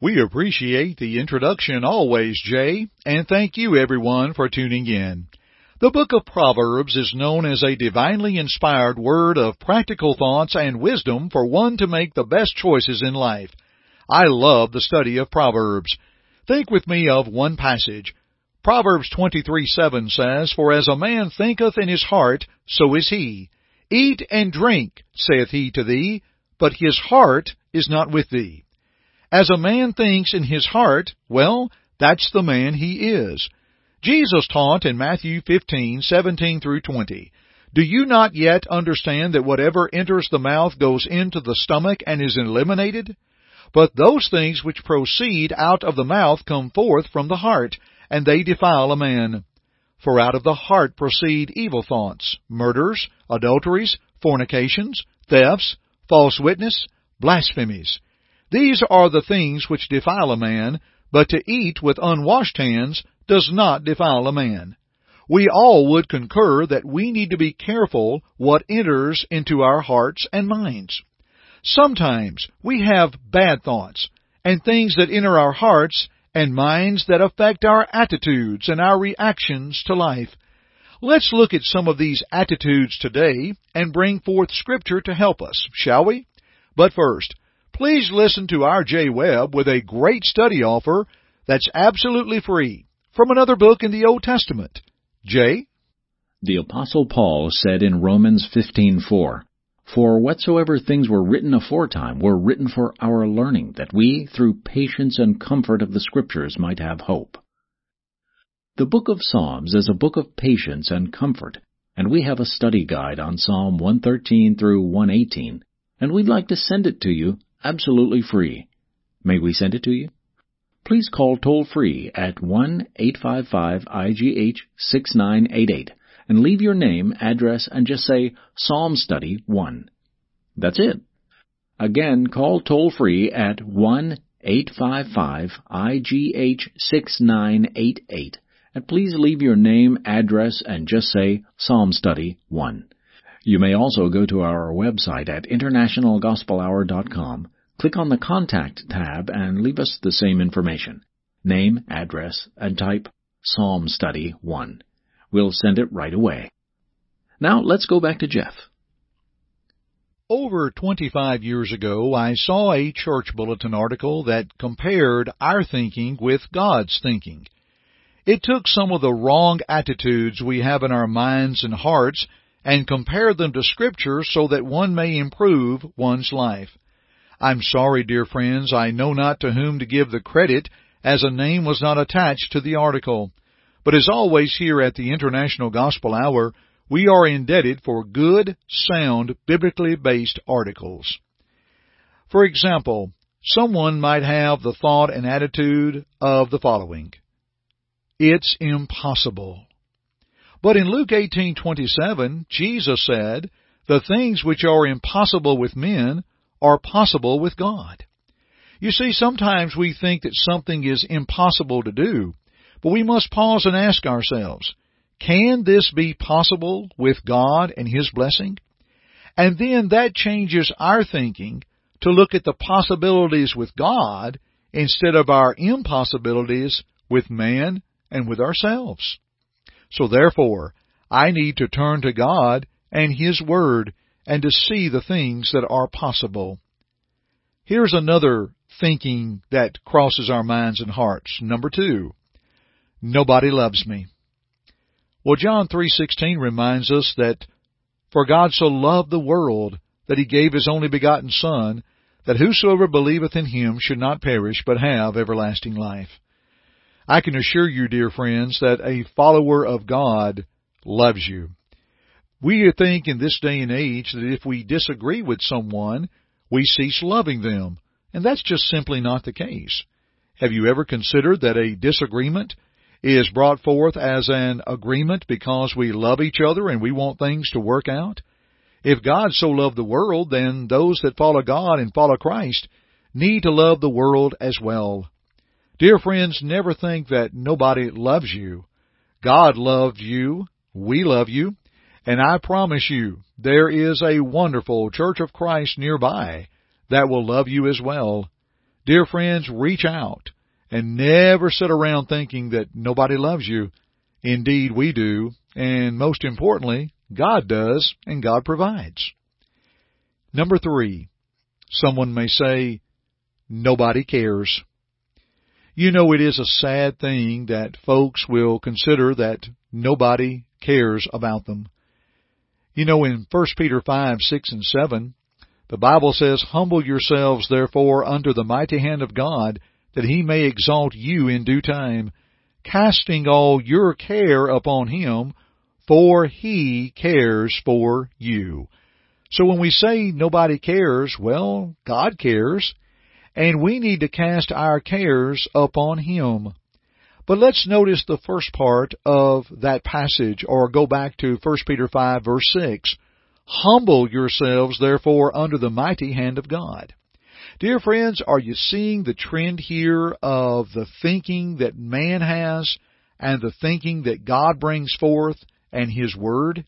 We appreciate the introduction always, Jay, and thank you everyone for tuning in. The book of Proverbs is known as a divinely inspired word of practical thoughts and wisdom for one to make the best choices in life. I love the study of Proverbs. Think with me of one passage. Proverbs 23:7 says, For as a man thinketh in his heart, so is he. Eat and drink, saith he to thee, but his heart is not with thee. As a man thinks in his heart, well, that's the man he is. Jesus taught in Matthew 15:17 through 20, Do you not yet understand that whatever enters the mouth goes into the stomach and is eliminated? But those things which proceed out of the mouth come forth from the heart, and they defile a man. For out of the heart proceed evil thoughts, murders, adulteries, fornications, thefts, false witness, blasphemies. These are the things which defile a man, but to eat with unwashed hands does not defile a man. We all would concur that we need to be careful what enters into our hearts and minds. Sometimes we have bad thoughts and things that enter our hearts and minds that affect our attitudes and our reactions to life. Let's look at some of these attitudes today and bring forth Scripture to help us, shall we? But first, please listen to our Jay Webb with a great study offer that's absolutely free from another book in the Old Testament. Jay? The Apostle Paul said in Romans 15:4, For whatsoever things were written aforetime were written for our learning, that we, through patience and comfort of the Scriptures, might have hope. The book of Psalms is a book of patience and comfort, and we have a study guide on Psalm 113 through 118, and we'd like to send it to you absolutely free. May we send it to you? Please call toll free at 1-855-IGH-6988 and leave your name, address, and just say Psalm Study 1. That's it. Again, call toll free at 1-855-IGH-6988 and please leave your name, address, and just say Psalm Study 1. You may also go to our website at internationalgospelhour.com, click on the Contact tab, and leave us the same information name, address, and type Psalm Study 1. We'll send it right away. Now let's go back to Jeff. Over 25 years ago, I saw a church bulletin article that compared our thinking with God's thinking. It took some of the wrong attitudes we have in our minds and hearts and compare them to Scripture so that one may improve one's life. I'm sorry, dear friends, I know not to whom to give the credit, as a name was not attached to the article. But as always here at the International Gospel Hour, we are indebted for good, sound, biblically based articles. For example, someone might have the thought and attitude of the following. It's impossible. But in Luke 18:27, Jesus said, "The things which are impossible with men are possible with God." You see, sometimes we think that something is impossible to do, but we must pause and ask ourselves, can this be possible with God and His blessing? And then that changes our thinking to look at the possibilities with God instead of our impossibilities with man and with ourselves. So therefore, I need to turn to God and His Word and to see the things that are possible. Here's another thinking that crosses our minds and hearts. Number two, nobody loves me. Well, John 3:16 reminds us that for God so loved the world that he gave his only begotten son that whosoever believeth in him should not perish but have everlasting life. I can assure you, dear friends, that a follower of God loves you. We think in this day and age that if we disagree with someone, we cease loving them. And that's just simply not the case. Have you ever considered that a disagreement is brought forth as an agreement because we love each other and we want things to work out? If God so loved the world, then those that follow God and follow Christ need to love the world as well. Dear friends, never think that nobody loves you. God loved you, we love you, and I promise you, there is a wonderful Church of Christ nearby that will love you as well. Dear friends, reach out and never sit around thinking that nobody loves you. Indeed, we do, and most importantly, God does, and God provides. Number three, someone may say, nobody cares. You know it is a sad thing that folks will consider that nobody cares about them. You know in 1 Peter 5, 6 and 7, the Bible says, Humble yourselves therefore under the mighty hand of God, that he may exalt you in due time, casting all your care upon him, for he cares for you. So when we say nobody cares, well, God cares, and we need to cast our cares upon him. But let's notice the first part of that passage, or go back to 1 Peter 5 verse 6. Humble yourselves therefore under the mighty hand of God. Dear friends, are you seeing the trend here of the thinking that man has and the thinking that God brings forth? and His Word.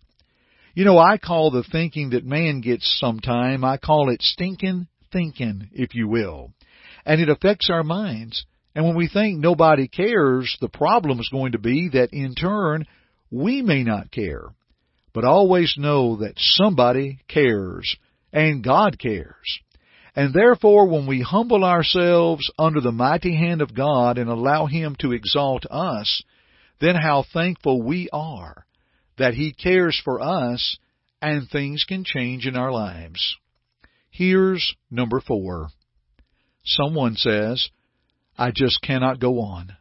You know, I call the thinking that man gets sometime, I call it stinking thinking, if you will. And it affects our minds. And when we think nobody cares, the problem is going to be that in turn, we may not care. But always know that somebody cares, and God cares. And therefore, when we humble ourselves under the mighty hand of God and allow Him to exalt us, then how thankful we are that He cares for us and things can change in our lives. Here's number four. Someone says, I just cannot go on.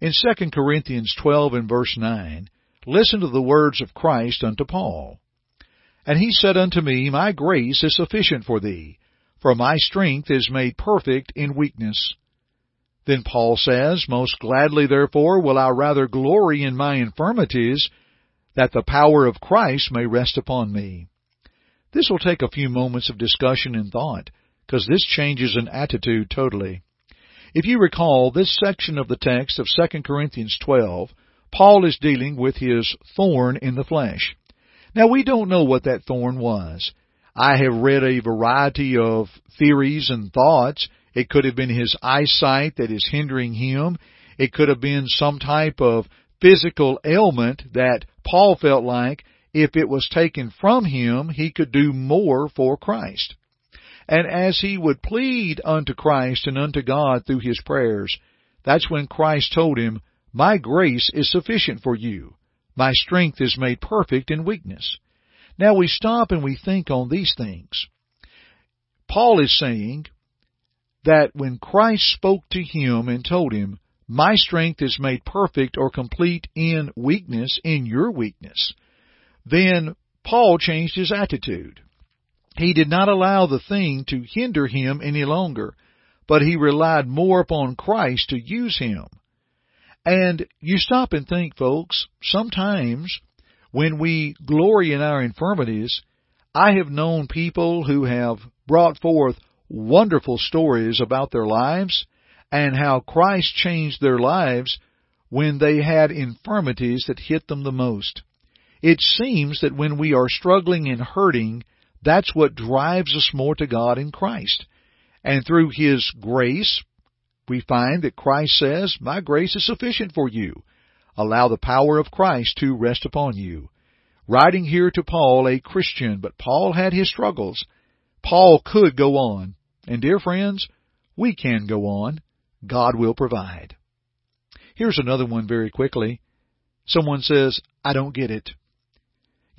In 2 Corinthians 12 and verse 9, listen to the words of Christ unto Paul. And he said unto me, My grace is sufficient for thee, for my strength is made perfect in weakness. Then Paul says, Most gladly therefore will I rather glory in my infirmities, that the power of Christ may rest upon me. This will take a few moments of discussion and thought, because this changes an attitude totally. If you recall this section of the text of 2 Corinthians 12, Paul is dealing with his thorn in the flesh. Now we don't know what that thorn was. I have read a variety of theories and thoughts. It could have been his eyesight that is hindering him. It could have been some type of physical ailment that Paul felt like if it was taken from him, he could do more for Christ. And as he would plead unto Christ and unto God through his prayers, that's when Christ told him, My grace is sufficient for you. My strength is made perfect in weakness. Now we stop and we think on these things. Paul is saying that when Christ spoke to him and told him, my strength is made perfect or complete in weakness, in your weakness. Then Paul changed his attitude. He did not allow the thing to hinder him any longer, but he relied more upon Christ to use him. And you stop and think, folks, sometimes when we glory in our infirmities, I have known people who have brought forth wonderful stories about their lives and how Christ changed their lives when they had infirmities that hit them the most. It seems that when we are struggling and hurting, that's what drives us more to God in Christ. And through His grace, we find that Christ says, My grace is sufficient for you. Allow the power of Christ to rest upon you. Writing here to Paul, a Christian, but Paul had his struggles. Paul could go on. And dear friends, we can go on. God will provide. Here's another one very quickly. Someone says, I don't get it.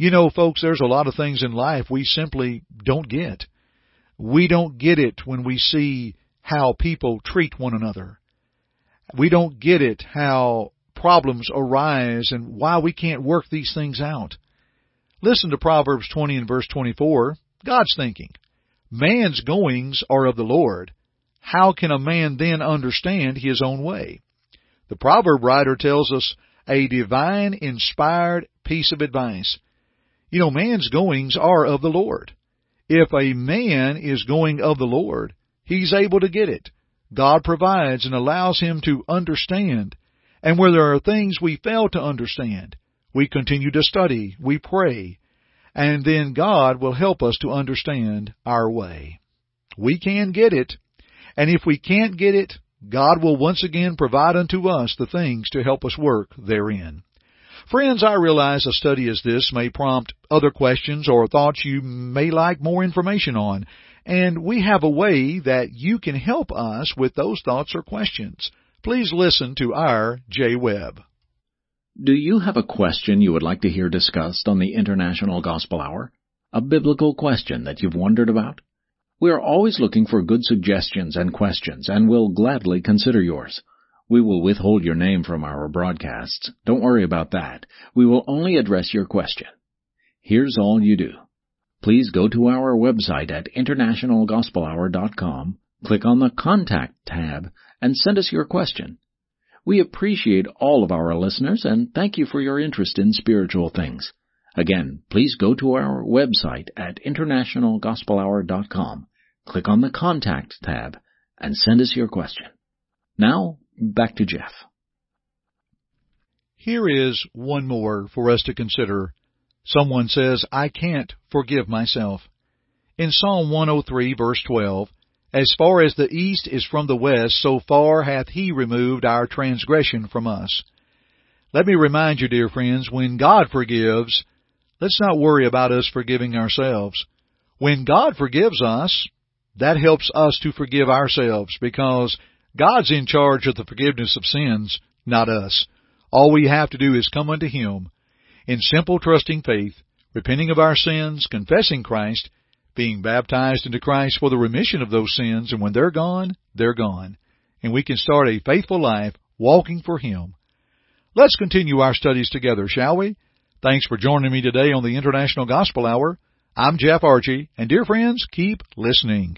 You know, folks, there's a lot of things in life we simply don't get. We don't get it when we see how people treat one another. We don't get it how problems arise and why we can't work these things out. Listen to Proverbs 20 and verse 24. God's thinking. Man's goings are of the Lord, how can a man then understand his own way? The proverb writer tells us a divine inspired piece of advice. You know, man's goings are of the Lord. If a man is going of the Lord, he's able to get it. God provides and allows him to understand. And where there are things we fail to understand, we continue to study, we pray, and then God will help us to understand our way. We can get it, and if we can't get it, God will once again provide unto us the things to help us work therein. Friends, I realize a study as this may prompt other questions or thoughts you may like more information on, and we have a way that you can help us with those thoughts or questions. Please listen to our Jay Webb. Do you have a question you would like to hear discussed on the International Gospel Hour? A biblical question that you've wondered about? We are always looking for good suggestions and questions and will gladly consider yours. We will withhold your name from our broadcasts. Don't worry about that. We will only address your question. Here's all you do. Please go to our website at internationalgospelhour.com, click on the Contact tab, and send us your question. We appreciate all of our listeners and thank you for your interest in spiritual things. Again, please go to our website at internationalgospelhour.com click on the Contact tab and send us your question. Now, back to Jeff. Here is one more for us to consider. Someone says, I can't forgive myself. In Psalm 103 verse 12, As far as the east is from the west, so far hath he removed our transgression from us. Let me remind you, dear friends, when God forgives, let's not worry about us forgiving ourselves. When God forgives us, that helps us to forgive ourselves because God's in charge of the forgiveness of sins, not us. All we have to do is come unto Him in simple trusting faith, repenting of our sins, confessing Christ, being baptized into Christ for the remission of those sins, and when they're gone, they're gone. And we can start a faithful life walking for Him. Let's continue our studies together, shall we? Thanks for joining me today on the International Gospel Hour. I'm Jeff Archie, and dear friends, keep listening.